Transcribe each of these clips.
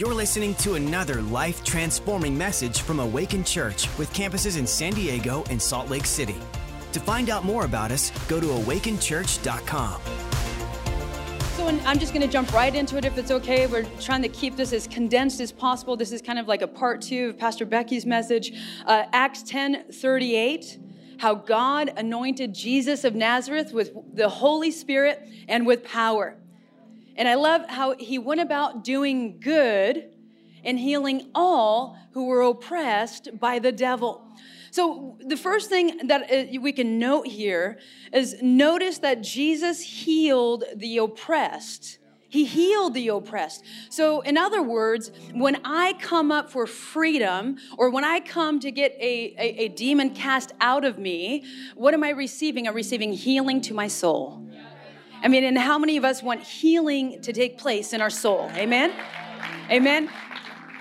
You're listening to another life transforming message from Awaken Church with campuses in San Diego and Salt Lake City. To find out more about us, go to awakenchurch.com. So I'm just going to jump right into it if it's okay. We're trying to keep this as condensed as possible. This is kind of like a part two of Pastor Becky's message. Uh, Acts 10 38, how God anointed Jesus of Nazareth with the Holy Spirit and with power. And I love how he went about doing good and healing all who were oppressed by the devil. So, the first thing that uh, we can note here is notice that Jesus healed the oppressed. He healed the oppressed. So, in other words, when I come up for freedom or when I come to get a, a, a demon cast out of me, what am I receiving? I'm receiving healing to my soul. I mean, and how many of us want healing to take place in our soul? Amen? Amen.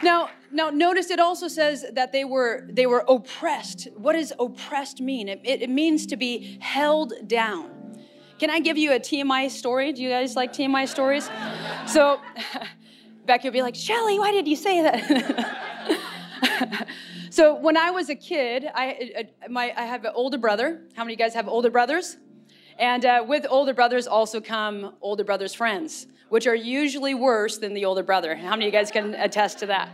Now, now notice it also says that they were they were oppressed. What does oppressed mean? It, it, it means to be held down. Can I give you a TMI story? Do you guys like TMI stories? So Becky will be like, Shelly, why did you say that? so when I was a kid, I, my, I have an older brother. How many of you guys have older brothers? And uh, with older brothers also come older brothers' friends, which are usually worse than the older brother. How many of you guys can attest to that?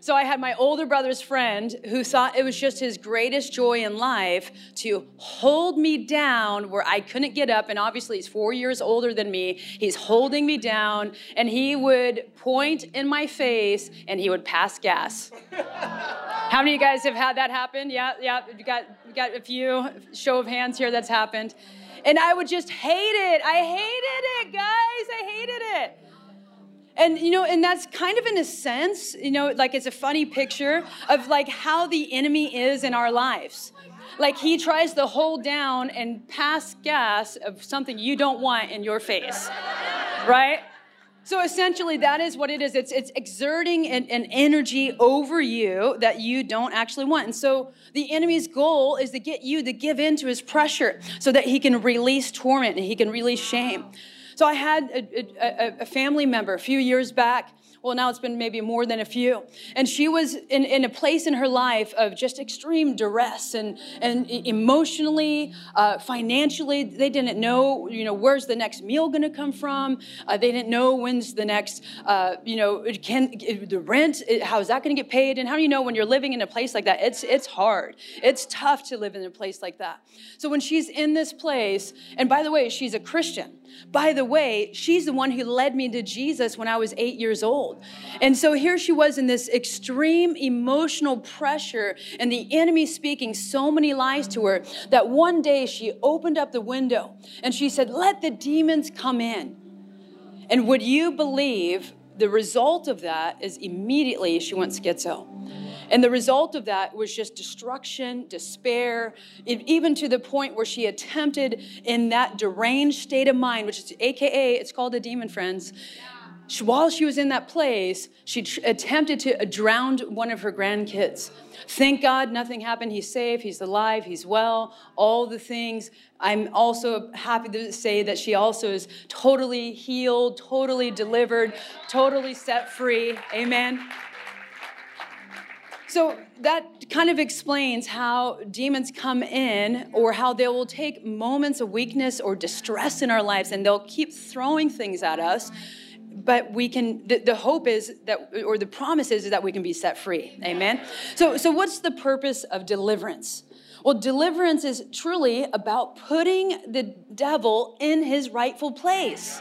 So I had my older brother's friend who thought it was just his greatest joy in life to hold me down where I couldn't get up. And obviously, he's four years older than me. He's holding me down, and he would point in my face and he would pass gas. How many of you guys have had that happen? Yeah, yeah. You got, got a few show of hands here that's happened. And I would just hate it. I hated it, guys. I hated it. And you know, and that's kind of in a sense, you know, like it's a funny picture of like how the enemy is in our lives. Like he tries to hold down and pass gas of something you don't want in your face. Right? So essentially, that is what it is. It's, it's exerting an, an, energy over you that you don't actually want. And so the enemy's goal is to get you to give in to his pressure so that he can release torment and he can release shame. So I had a, a, a family member a few years back well, now it's been maybe more than a few. And she was in, in a place in her life of just extreme duress and, and emotionally, uh, financially. They didn't know, you know, where's the next meal going to come from? Uh, they didn't know when's the next, uh, you know, can the rent, how is that going to get paid? And how do you know when you're living in a place like that? It's, it's hard. It's tough to live in a place like that. So when she's in this place, and by the way, she's a Christian. By the way, she's the one who led me to Jesus when I was eight years old. And so here she was in this extreme emotional pressure, and the enemy speaking so many lies to her that one day she opened up the window and she said, Let the demons come in. And would you believe the result of that is immediately she went schizo? And the result of that was just destruction, despair, even to the point where she attempted in that deranged state of mind, which is AKA, it's called a demon, friends. She, while she was in that place, she tr- attempted to uh, drown one of her grandkids. Thank God nothing happened. He's safe, he's alive, he's well, all the things. I'm also happy to say that she also is totally healed, totally delivered, totally set free. Amen. So that kind of explains how demons come in or how they will take moments of weakness or distress in our lives and they'll keep throwing things at us. But we can, the, the hope is that, or the promise is, that we can be set free. Amen? So, so what's the purpose of deliverance? Well, deliverance is truly about putting the devil in his rightful place.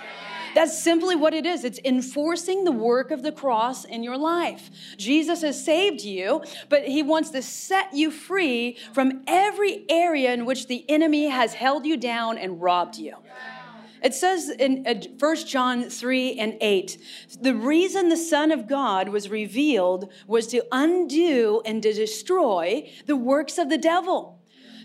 That's simply what it is. It's enforcing the work of the cross in your life. Jesus has saved you, but he wants to set you free from every area in which the enemy has held you down and robbed you. It says in 1 uh, John 3 and 8, the reason the Son of God was revealed was to undo and to destroy the works of the devil.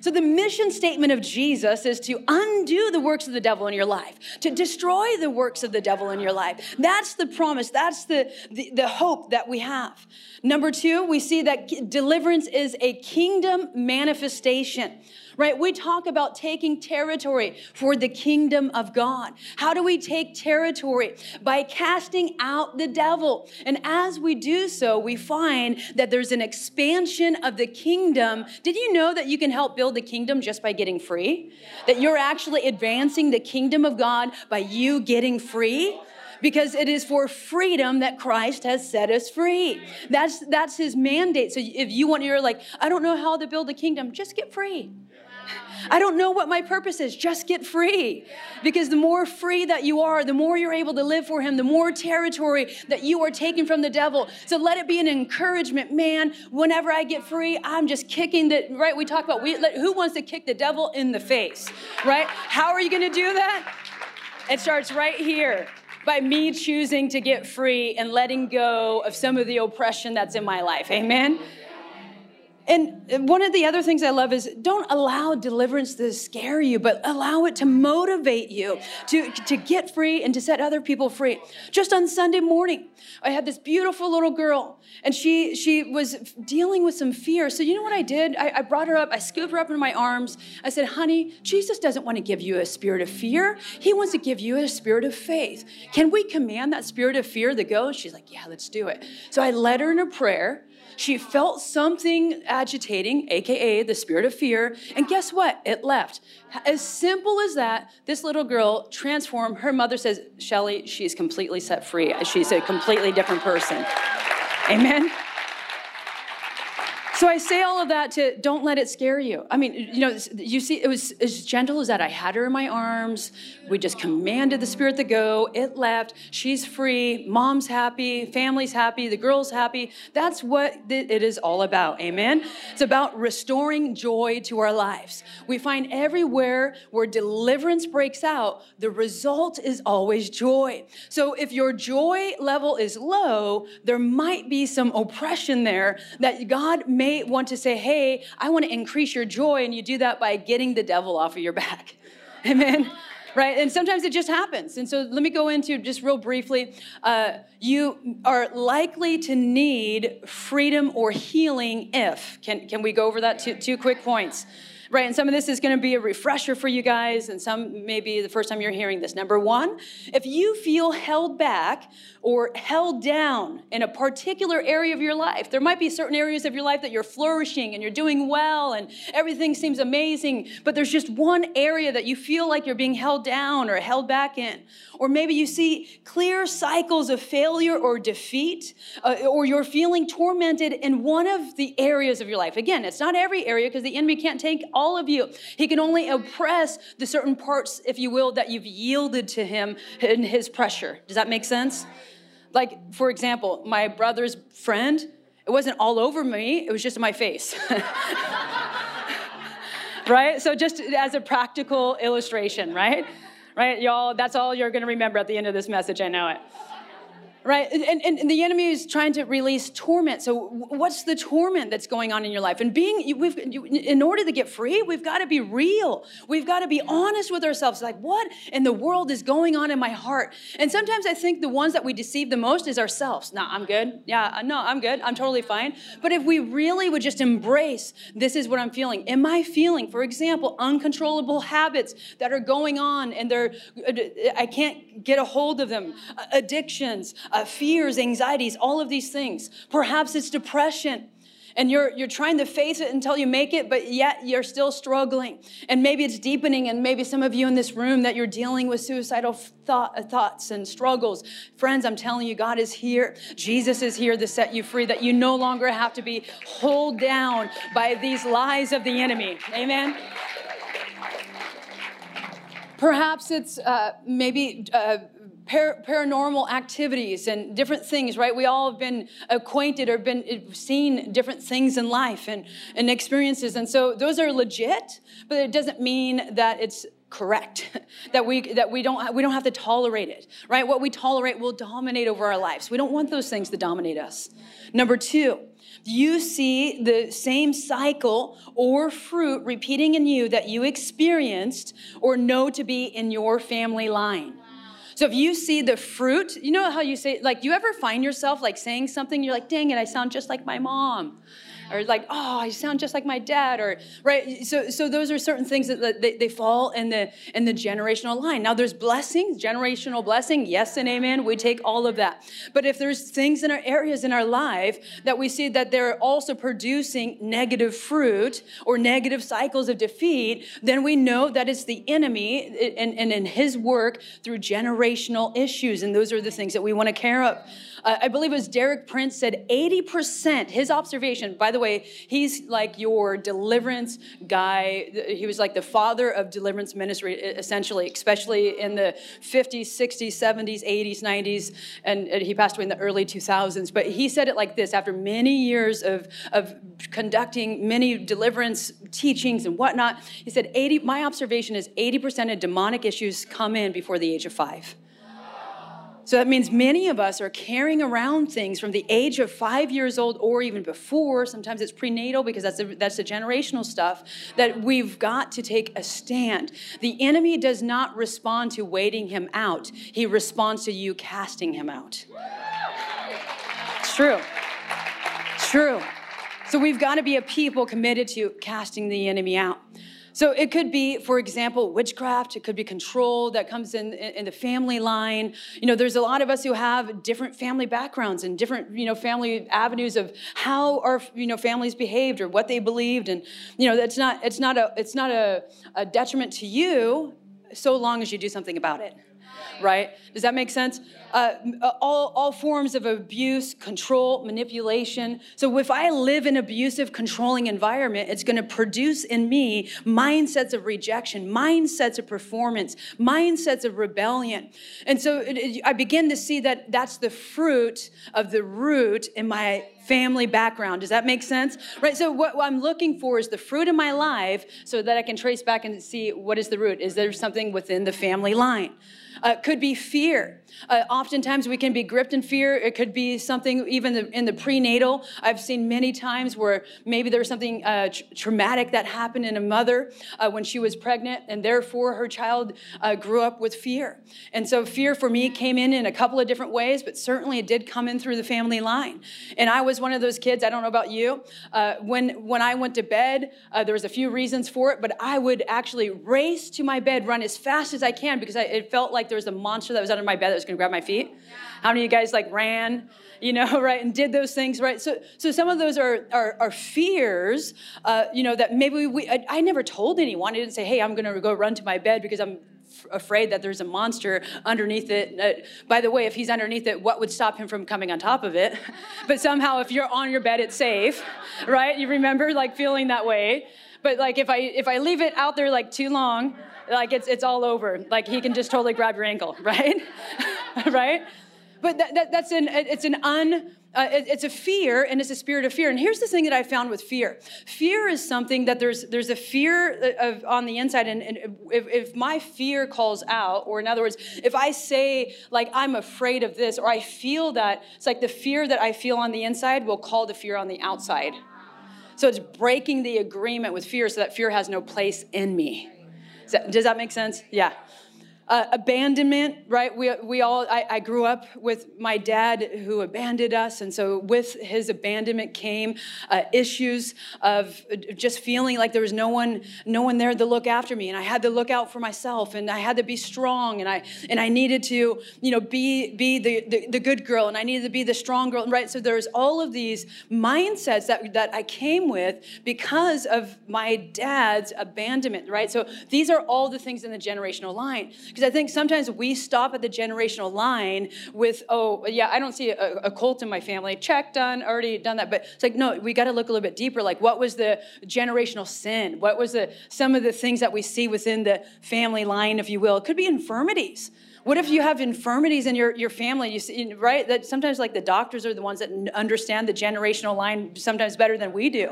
So, the mission statement of Jesus is to undo the works of the devil in your life, to destroy the works of the devil in your life. That's the promise. That's the, the, the, hope that we have. Number two, we see that deliverance is a kingdom manifestation right? We talk about taking territory for the kingdom of God. How do we take territory? By casting out the devil. And as we do so, we find that there's an expansion of the kingdom. Did you know that you can help build the kingdom just by getting free? That you're actually advancing the kingdom of God by you getting free? because it is for freedom that Christ has set us free. That's that's his mandate. So if you want you're like, I don't know how to build a kingdom, just get free. I don't know what my purpose is. Just get free. Because the more free that you are, the more you're able to live for Him, the more territory that you are taking from the devil. So let it be an encouragement. Man, whenever I get free, I'm just kicking the, right? We talk about we, who wants to kick the devil in the face, right? How are you going to do that? It starts right here by me choosing to get free and letting go of some of the oppression that's in my life. Amen. And one of the other things I love is don't allow deliverance to scare you, but allow it to motivate you to, to get free and to set other people free. Just on Sunday morning, I had this beautiful little girl, and she she was dealing with some fear. So you know what I did? I, I brought her up, I scooped her up in my arms. I said, honey, Jesus doesn't want to give you a spirit of fear. He wants to give you a spirit of faith. Can we command that spirit of fear to go? She's like, yeah, let's do it. So I led her in a prayer. She felt something agitating, AKA the spirit of fear, and guess what? It left. As simple as that, this little girl transformed. Her mother says, Shelly, she's completely set free. She's a completely different person. Amen. So I say all of that to don't let it scare you. I mean, you know, you see, it was as gentle as that. I had her in my arms. We just commanded the spirit to go. It left. She's free. Mom's happy. Family's happy. The girl's happy. That's what it is all about. Amen. It's about restoring joy to our lives. We find everywhere where deliverance breaks out, the result is always joy. So if your joy level is low, there might be some oppression there that God may may want to say, Hey, I want to increase your joy. And you do that by getting the devil off of your back. Amen. Right? And sometimes it just happens. And so let me go into just real briefly. Uh, you are likely to need freedom or healing if. Can, can we go over that? Two, two quick points right? And some of this is going to be a refresher for you guys, and some maybe the first time you're hearing this. Number one, if you feel held back or held down in a particular area of your life, there might be certain areas of your life that you're flourishing and you're doing well and everything seems amazing, but there's just one area that you feel like you're being held down or held back in. Or maybe you see clear cycles of failure or defeat, uh, or you're feeling tormented in one of the areas of your life. Again, it's not every area because the enemy can't take all of you. He can only oppress the certain parts, if you will, that you've yielded to him in his pressure. Does that make sense? Like, for example, my brother's friend, it wasn't all over me, it was just in my face. right? So, just as a practical illustration, right? Right, y'all, that's all you're gonna remember at the end of this message, I know it right? And, and, and, the enemy is trying to release torment. So, what's the torment that's going on in your life? And being, we've, in order to get free, we've got to be real. We've got to be honest with ourselves. Like, what in the world is going on in my heart? And sometimes I think the ones that we deceive the most is ourselves. No, I'm good. Yeah, uh, no, I'm good. I'm totally fine. But if we really would just embrace, this is what I'm feeling. Am I feeling, for example, uncontrollable habits that are going on and they're, I can't get a hold of them, addictions, uh, fears, anxieties, all of these things. Perhaps it's depression. And you're, you're trying to face it until you make it, but yet you're still struggling. And maybe it's deepening, and maybe some of you in this room that you're dealing with suicidal thought, uh, thoughts and struggles. Friends, I'm telling you, God is here. Jesus is here to set you free, that you no longer have to be held down by these lies of the enemy. Amen. Perhaps it's uh, maybe. Uh, par- paranormal activities and different things, right? We all have been acquainted or been uh, seen different things in life and, and experiences. And so those are legit, but it doesn't mean that it's correct that we that we don't we don't have to tolerate it right what we tolerate will dominate over our lives we don't want those things to dominate us number 2 you see the same cycle or fruit repeating in you that you experienced or know to be in your family line so if you see the fruit, you know how you say, like, you ever find yourself like saying something, you're like, dang it, I sound just like my mom or like, oh, I sound just like my dad, or right. So, so those are certain things that, they, they fall in the in the generational line. Now, there's blessings, generational blessing, yes and amen. We take all of that. But if there's things in our areas in our life that we see that they're also producing negative fruit or negative cycles of defeat, then we know that it's the enemy and, and in his work through generational issues. And those are the things that we want to care of. Uh, I believe it was Derek Prince said 80%, his observation, by the way, he's like your deliverance guy. He was like the father of deliverance ministry, essentially, especially in the 50s, 60s, 70s, 80s, 90s, and, and he passed away in the early 2000s. But he said it like this after many years of, of conducting many deliverance teachings and whatnot, he said, 80, my observation is 80% of demonic issues come in before the age of five. So that means many of us are carrying around things from the age of five years old or even before. Sometimes it's prenatal because that's the, that's the generational stuff that we've got to take a stand. The enemy does not respond to waiting him out, he responds to you casting him out. It's true. It's true. So we've got to be a people committed to casting the enemy out. So it could be, for example, witchcraft. It could be control that comes in, in the family line. You know, there's a lot of us who have different family backgrounds and different, you know, family avenues of how our, you know, families behaved or what they believed. And, you know, that's not, it's not a, it's not a, a detriment to you so long as you do something about it right? Does that make sense? Uh, all, all forms of abuse, control, manipulation. So if I live in abusive, controlling environment, it's going to produce in me mindsets of rejection, mindsets of performance, mindsets of rebellion. And so it, it, I begin to see that that's the fruit of the root in my family background. Does that make sense? Right? So, what, what, I'm looking for is the fruit in my life so that I can trace back and see what is the root. Is there something within the family line? Uh, could be fear. Uh, oftentimes we can be gripped in fear. It could be something even in the prenatal. I've seen many times where maybe there was something uh, tr- traumatic that happened in a mother uh, when she was pregnant, and therefore her child uh, grew up with fear. And so fear for me came in in a couple of different ways, but certainly it did come in through the family line. And I was one of those kids. I don't know about you. Uh, when when I went to bed, there was a few reasons for it, but I would actually race to my bed, run as fast as I can because I, it felt like there was a monster that was under my bed that was going to grab my feet. How many of you guys like ran, you know, right, and did those things, right? So, so some of those are are, are fears, uh, you know, that maybe we. I, I never told anyone. I didn't say, hey, I'm going to go run to my bed because I'm afraid that there's a monster underneath it. Uh, by the way, if he's underneath it, what would stop him from coming on top of it? but somehow, if you're on your bed, it's safe, right? You remember like feeling that way. But like if I if I leave it out there like too long, like it's it's all over. Like he can just totally grab your ankle, right? right? But that, that, that's an it's an un uh, it, it's a fear and it's a spirit of fear. And here's the thing that I found with fear: fear is something that there's there's a fear of on the inside, and, and if, if my fear calls out, or in other words, if I say like I'm afraid of this, or I feel that, it's like the fear that I feel on the inside will call the fear on the outside. So it's breaking the agreement with fear, so that fear has no place in me. Does that, make sense? Yeah. Uh, abandonment, right? We, we all, I, I, grew up with my dad who abandoned us. And so with his abandonment came uh, issues of just feeling like there was no one, no one there to look after me. And I had to look out for myself and I had to be strong and I, and I needed to, you know, be, be the, the, the good girl and I needed to be the strong girl, right? So there's all of these mindsets that, that I came with because of my dad's abandonment, right? So these are all the things in the generational line. Because I think sometimes we stop at the generational line with, oh, yeah, I don't see a, a cult in my family. Check, done, already done that. But it's like, no, we got to look a little bit deeper. Like, what was the generational sin? What was the some of the things that we see within the family line, if you will? It could be infirmities What if you have infirmities in your, your family? You see, right? That sometimes like the doctors are the ones that understand the generational line sometimes better than we do.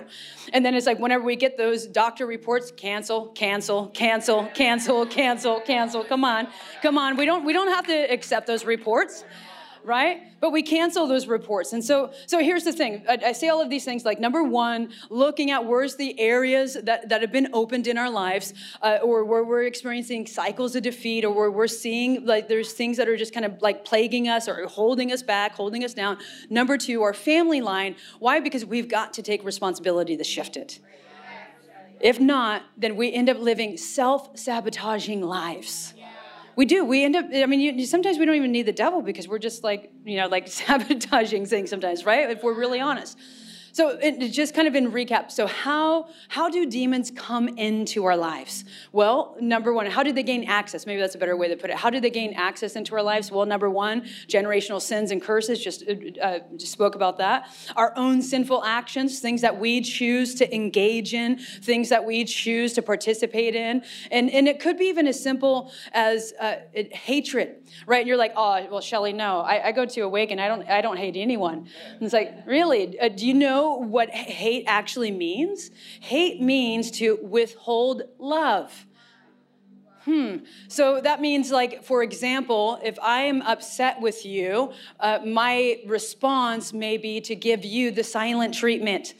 And then it's like whenever we get those doctor reports, cancel, cancel, cancel, cancel, cancel, cancel. Come on, come on. We don't we don't have to accept those reports right? But we cancel those reports. And so, so here's the thing. I, I, say all of these things like number one, looking at where's the areas that, that have been opened in our lives, uh, or where we're experiencing cycles of defeat, or where we're seeing like there's things that are just kind of like plaguing us or holding us back, holding us down. Number two, our family line. Why? Because we've got to take responsibility to shift it. If not, then we end up living self sabotaging lives. We do. We end up, I mean, you, sometimes we don't even need the devil because we're just like, you know, like sabotaging things sometimes, right? If we're really honest. So just kind of in recap. So how how do demons come into our lives? Well, number one, how do they gain access? Maybe that's a better way to put it. How do they gain access into our lives? Well, number one, generational sins and curses. Just, uh, uh, just spoke about that. Our own sinful actions, things that we choose to engage in, things that we choose to participate in, and and it could be even as simple as uh, it, hatred, right? You're like, oh, well, Shelly, no, I, I, go to Awaken. I don't I don't hate anyone. And it's like, really? Uh, do you know? What hate actually means? Hate means to withhold love. Hmm. So that means, like, for example, if I am upset with you, uh, my response may be to give you the silent treatment.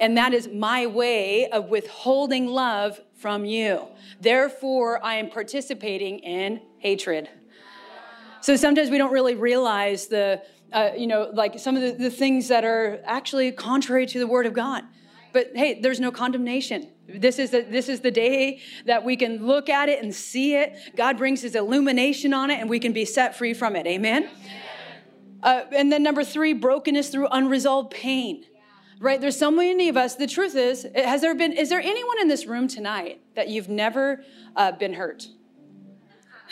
And that is my way of withholding love from you. Therefore, I am participating in hatred. So sometimes we don't really realize the uh, you know, like some of the, the things that are actually contrary to the Word of God. But hey, there's no condemnation. This is, the, this is the day that we can look at it and see it. God brings His illumination on it, and we can be set free from it. Amen? Uh, and then number three, brokenness through unresolved pain. Right? There's so many of us. The truth is, has there been, is there anyone in this room tonight that you've never uh, been hurt?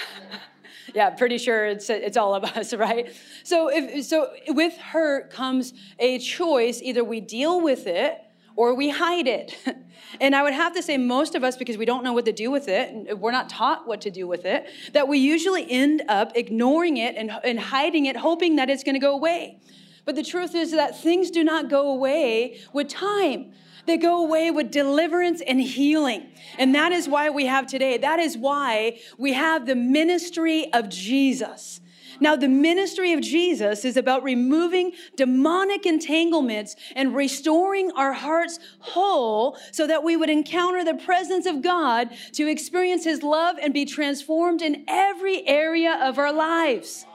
yeah, pretty sure it's it's all of us, right? So if so, with hurt comes a choice: either we deal with it or we hide it. And I would have to say, most of us, because we don't know what to do with it, we're not taught what to do with it, that we usually end up ignoring it and, and hiding it, hoping that it's going to go away. But the truth is that things do not go away with time. They go away with deliverance and healing. And that is why we have today. That is why we have the ministry of Jesus. Now, the ministry of Jesus is about removing demonic entanglements and restoring our hearts whole so that we would encounter the presence of God to experience His love and be transformed in every area of our lives.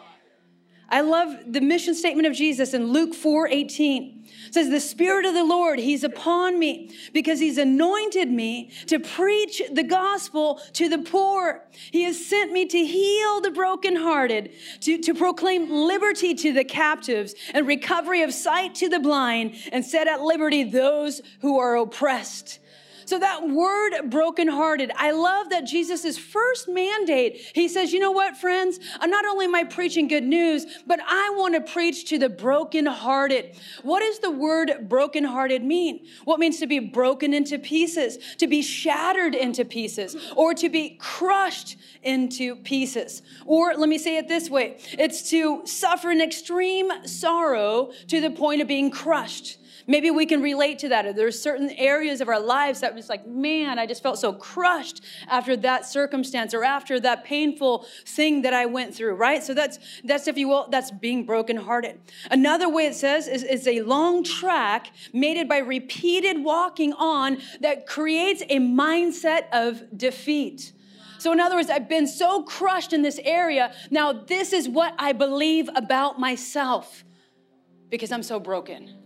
I love the mission statement of Jesus in Luke 4 18 says, The Spirit of the Lord, He's upon me because He's anointed me to preach the gospel to the poor. He has sent me to heal the brokenhearted, to, to proclaim liberty to the captives and recovery of sight to the blind, and set at liberty those who are oppressed so that word brokenhearted, I love that Jesus' first mandate, he says, you know what, friends? Not only am I preaching good news, but I want to preach to the brokenhearted. What does the word brokenhearted mean? What means to be broken into pieces, to be shattered into pieces, or to be crushed into pieces. Or let me say it this way it's to suffer an extreme sorrow to the point of being crushed. Maybe we can relate to that. There's certain areas of our lives that was like, man, I just felt so crushed after that circumstance or after that painful thing that I went through, right? So that's that's if you will, that's being brokenhearted. Another way it says is, is a long track made by repeated walking on that creates a mindset of defeat. So, in other words, I've been so crushed in this area. Now, this is what I believe about myself because I'm so broken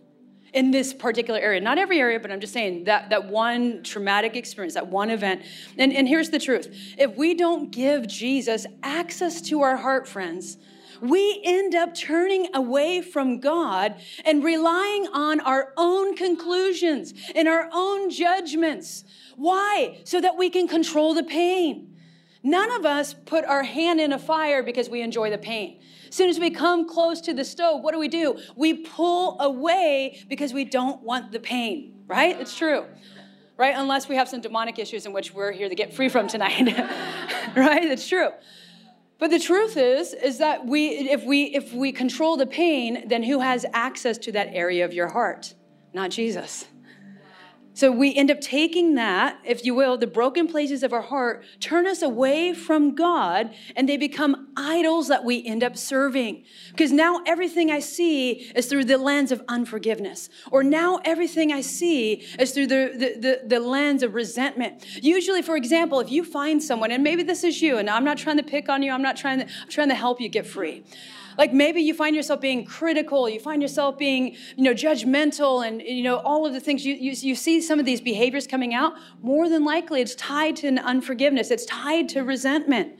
in this particular area. Not every area, but I'm just saying that, that one traumatic experience, that one event. And, and here's the truth if we don't give Jesus access to our heart, friends, we end up turning away from God and relying on our own conclusions and our own judgments. Why? So that we can control the pain. None of us put our hand in a fire because we enjoy the pain. As soon as we come close to the stove, what do we do? We pull away because we don't want the pain, right? It's true, right? Unless we have some demonic issues in which we're here to get free from tonight, right? It's true. But the truth is, is that we, if we, if we control the pain, then who has access to that area of your heart? Not Jesus. So we end up taking that, if you will, the broken places of our heart, turn us away from God, and they become idols that we end up serving. Because now everything I see is through the lens of unforgiveness. Or now everything I see is through the, the, the, the lens of resentment. Usually, for example, if you find someone, and maybe this is you, and I'm not trying to pick on you, I'm not trying to, I'm trying to help you get free. Like maybe you find yourself being critical, you find yourself being, you know, judgmental and, you know, all of the things. You, you, you see some of these behaviors coming out. More than likely, it's tied to an unforgiveness, it's tied to resentment.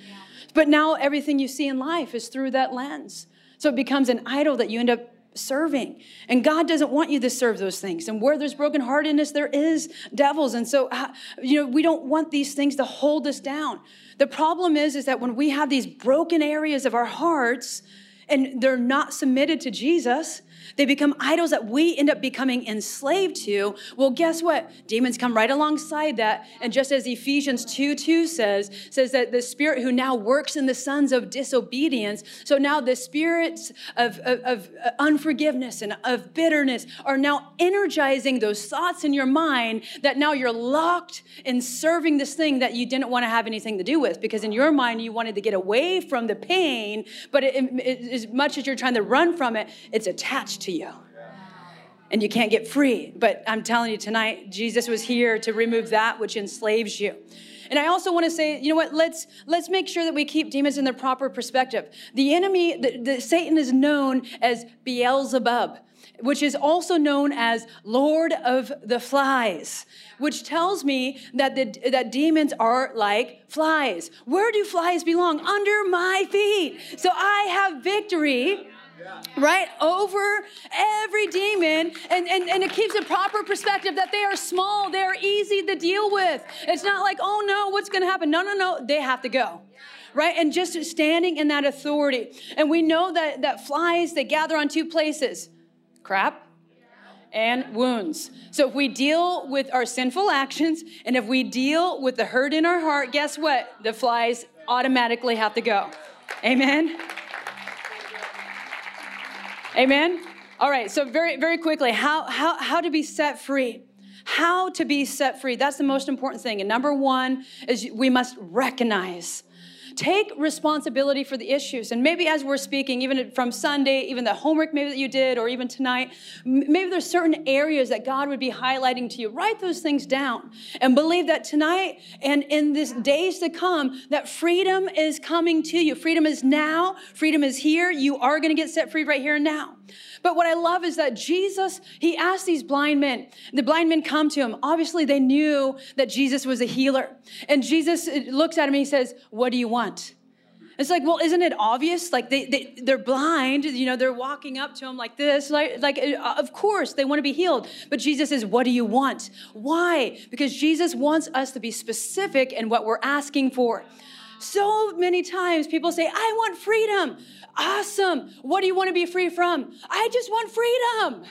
But now everything you see in life is through that lens. So it becomes an idol that you end up serving. And God doesn't want you to serve those things. And where there's brokenheartedness, there is devils. And so, uh, you know, we don't want these things to hold us down. The problem is, is that when we have these broken areas of our hearts, and they're not submitted to Jesus, they become idols that we end up becoming enslaved to. Well, guess what? Demons come right alongside that. And just as Ephesians 2 2 says, says that the spirit who now works in the sons of disobedience, so now the spirits of, of, of uh, unforgiveness and of bitterness are now energizing those thoughts in your mind that now you're locked in serving this thing that you didn't want to have anything to do with because in your mind you wanted to get away from the pain, but it, it, as much as you're trying to run from it, it's attached to you. And you can't get free. But I'm telling you tonight, Jesus was here to remove that which enslaves you. And I also want to say, you know what? Let's let's make sure that we keep demons in their proper perspective. The enemy, the, the, Satan is known as Beelzebub, which is also known as Lord of the Flies, which tells me that the, that demons are like flies. Where do flies belong? Under my feet. So I have victory right? Over every demon. And, and, and it keeps a proper perspective that they are small they are easy to deal with. It's not like oh no what's going to happen? No no no they have to go. Right? And just standing in that authority. And we know that that flies they gather on two places. Crap and wounds. So if we deal with our sinful actions and if we deal with the hurt in our heart, guess what? The flies automatically have to go. Amen. Amen? All right, so very, very quickly, how, how, how to be set free. How to be set free. That's the most important thing. And number one is we must recognize Take responsibility for the issues. And maybe as we're speaking, even from Sunday, even the homework maybe that you did, or even tonight, maybe there's certain areas that God would be highlighting to you. Write those things down and believe that tonight and in these days to come, that freedom is coming to you. Freedom is now, freedom is here. You are going to get set free right here and now. But what I love is that Jesus, he asked these blind men, the blind men come to him. Obviously, they knew that Jesus was a healer. And Jesus looks at him and he says, What do you want? It's like, well, isn't it obvious? Like they, they they're blind, you know, they're walking up to him like this. Like, like uh, of course they want to be healed. But Jesus says, What do you want? Why? Because Jesus wants us to be specific in what we're asking for. So many times people say, I want freedom. Awesome. What do you want to be free from? I just want freedom.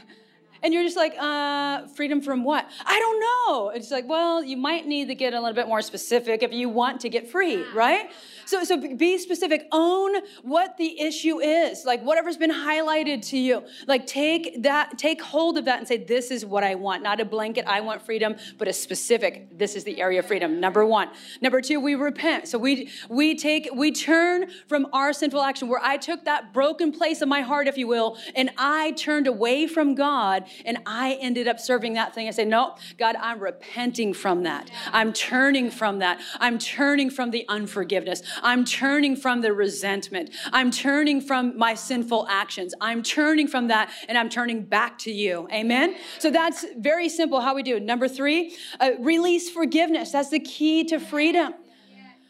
And you're just like, uh, freedom from what? I don't know. It's like, well, you might need to get a little bit more specific if you want to get free, right? So, so be specific. Own what the issue is. Like whatever's been highlighted to you. Like take that, take hold of that and say, this is what I want. Not a blanket, I want freedom, but a specific, this is the area of freedom. Number one. Number two, we repent. So we we take, we turn from our sinful action where I took that broken place of my heart, if you will, and I turned away from God and I ended up serving that thing. I say, no, God, I'm repenting from that. I'm turning from that. I'm turning from the unforgiveness. I'm turning from the resentment. I'm turning from my sinful actions. I'm turning from that and I'm turning back to you. Amen? So that's very simple how we do it. Number three, uh, release forgiveness. That's the key to freedom.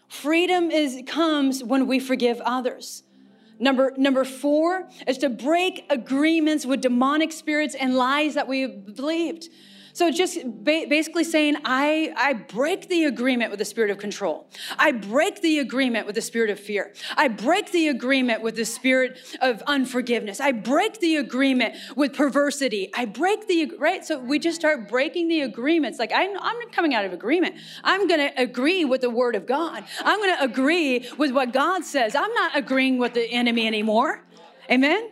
Freedom is comes when we forgive others. Number, number four is to break agreements with demonic spirits and lies that we believed. So just ba- basically saying, I, I break the agreement with the spirit of control. I break the agreement with the spirit of fear. I break the agreement with the spirit of unforgiveness. I break the agreement with perversity. I break the, right? So we just start breaking the agreements. Like I'm, I'm coming out of agreement. I'm going to agree with the word of God. I'm going to agree with what God says. I'm not agreeing with the enemy anymore. Amen?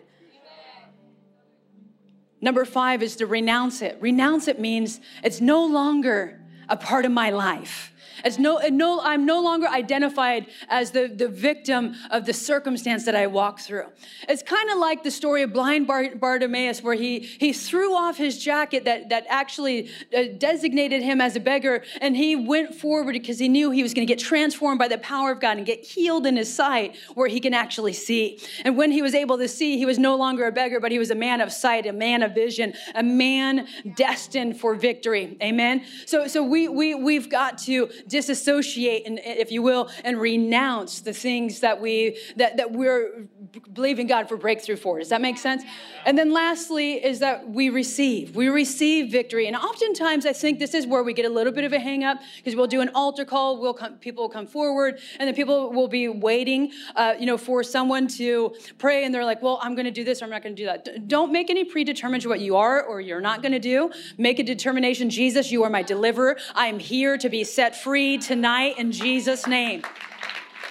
Number five is to renounce it. Renounce it means it's no longer a part of my life. It's no, no, I'm no longer identified as the, the victim of the circumstance that I walk through. It's kind of like the story of blind Bartimaeus, where he, he threw off his jacket that, that actually uh, designated him as a beggar, and he went forward because he knew he was going to get transformed by the power of God and get healed in his sight, where he can actually see. And when he was able to see, he was no longer a beggar, but he was a man of sight, a man of vision, a man destined for victory. Amen. So, so we, we, we've got to disassociate and if you will and renounce the things that we that, that we're believing god for breakthrough for does that make sense? And then lastly is that we receive. We receive victory. And oftentimes i think this is where we get a little bit of a hang up because we'll do an altar call we'll come people will come forward and then people will be waiting uh, you know for someone to pray and they're like well i'm going to do this or i'm not going to do that. Don't make any predetermined what you are or you're not going to do. Make a determination jesus you are my deliverer. I'm here to be set free tonight in Jesus' name.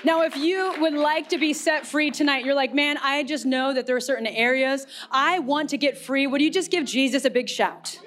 Now, if you would like to be set free tonight, you're like, man, I just know that there are certain areas I want to get free. Would you just give Jesus a big shout?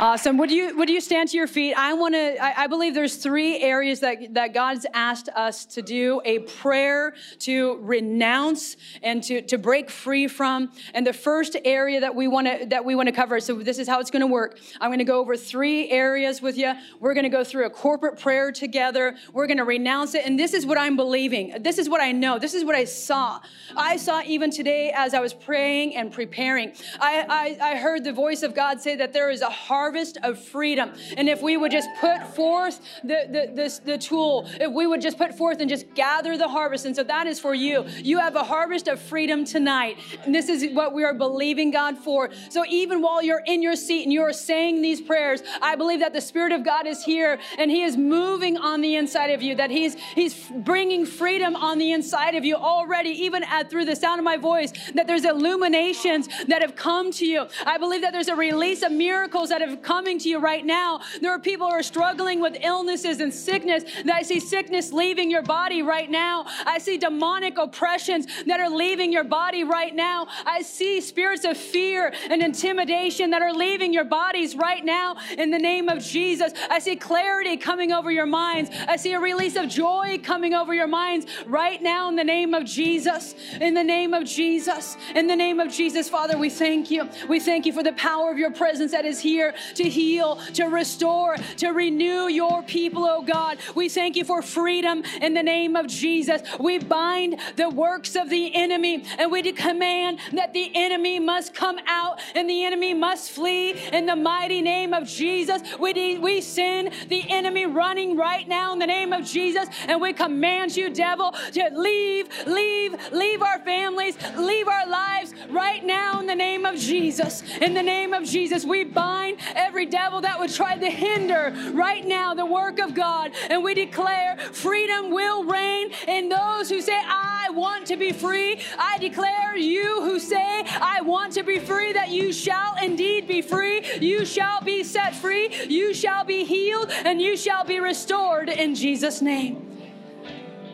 Awesome. Would you would you stand to your feet? I want to. I, I, believe there's three areas that that God's asked us to do: a prayer to renounce and to to break free from. And the first area that we want to that we want to cover. So this is how it's going to work. I'm going to go over three areas with you. We're going to go through a corporate prayer together. We're going to renounce it. And this is what I'm believing. This is what I know. This is what I saw. I saw even today as I was praying and preparing. I I, I heard the voice of God say that there is a harvest harvest of freedom. And if we would just put forth the, the, this, the tool, if we would just put forth and just gather the harvest. And so that is for you. You have a harvest of freedom tonight. And this is what we are believing God for. So even while you're in your seat and you're saying these prayers, I believe that the Spirit of God is here and He is moving on the inside of you, that He's, he's bringing freedom on the inside of you already, even at, through the sound of my voice, that there's illuminations that have come to you. I believe that there's a release of miracles that have coming to you right now. There are people who are struggling with illnesses and sickness. That I see sickness leaving your body right now. I see demonic oppressions that are leaving your body right now. I see spirits of fear and intimidation that are leaving your bodies right now in the name of Jesus. I see clarity coming over your minds. I see a release of joy coming over your minds right now in the name of Jesus. In the name of Jesus. In the name of Jesus, Father, we thank you. We thank you for the power of your presence that is here to heal, to restore, to renew your people, oh God. We thank you for freedom in the name of Jesus. We bind the works of the enemy and we command that the enemy must come out and the enemy must flee in the mighty name of Jesus. We, we send the enemy running right now in the name of Jesus and we command you, devil, to leave, leave, leave our families, leave our lives right now in the name of Jesus. In the name of Jesus, we bind every devil that would try to hinder right now the work of God. And we declare freedom will reign in those who say, I want to be free. I declare you who say, I want to be free, that you shall indeed be free. You shall be set free. You shall be healed and you shall be restored in Jesus' name.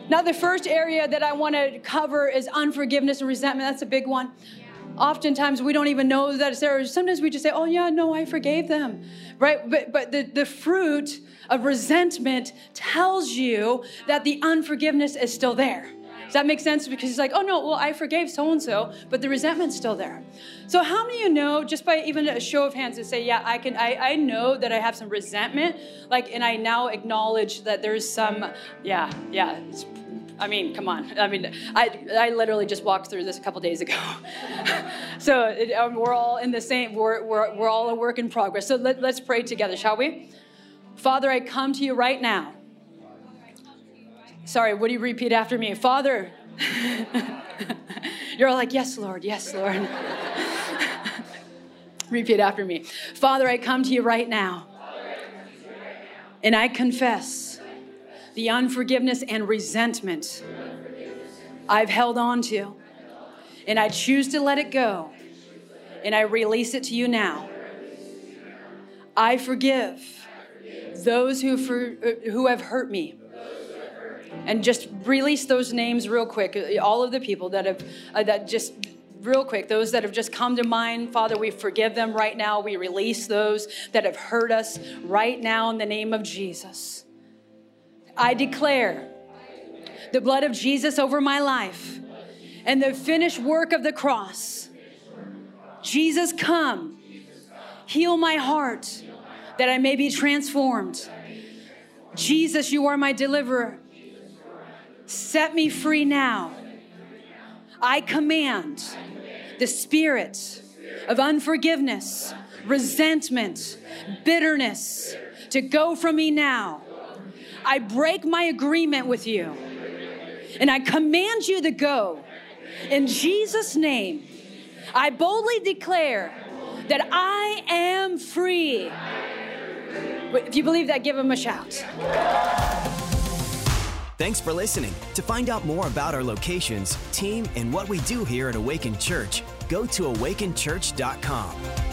Now, the first area that I want to cover is unforgiveness and resentment. That's a big one. Oftentimes we don't even know that it's there. Sometimes we just say, oh, yeah, no, I forgave them, right? But, but the, the fruit of resentment tells you that the unforgiveness is still there. Does that make sense? Because he's like, oh no, well, I forgave so and so, but the resentment's still there. So, how many of you know, just by even a show of hands, to say, yeah, I can, I, I know that I have some resentment, like, and I now acknowledge that there's some, yeah, yeah, I mean, come on. I mean, I, I literally just walked through this a couple days ago. so it, um, we're all in the same, we're, we're, we're all a work in progress. So let, let's pray together, shall we? Father, I come to you right now. Sorry, would you repeat after me? Father, you're all like, yes, Lord, yes, Lord. Repeat after me. Father, I come to you right now. And I confess the unforgiveness and resentment I've held on to. And I choose to let it go. And I release it to you now. I forgive those who, for, who have hurt me. And just release those names real quick. All of the people that have, uh, that just real quick, those that have just come to mind, Father, we forgive them right now. We release those that have hurt us right now in the name of Jesus. I declare the blood of Jesus over my life and the finished work of the cross. Jesus, come, heal my heart that I may be transformed. Jesus, you are my deliverer. Set me free now. I command the spirit of unforgiveness, resentment, bitterness to go from me now. I break my agreement with you and I command you to go. In Jesus' name, I boldly declare that I am free. If you believe that, give him a shout. Thanks for listening. To find out more about our locations, team, and what we do here at Awaken Church, go to awakenchurch.com.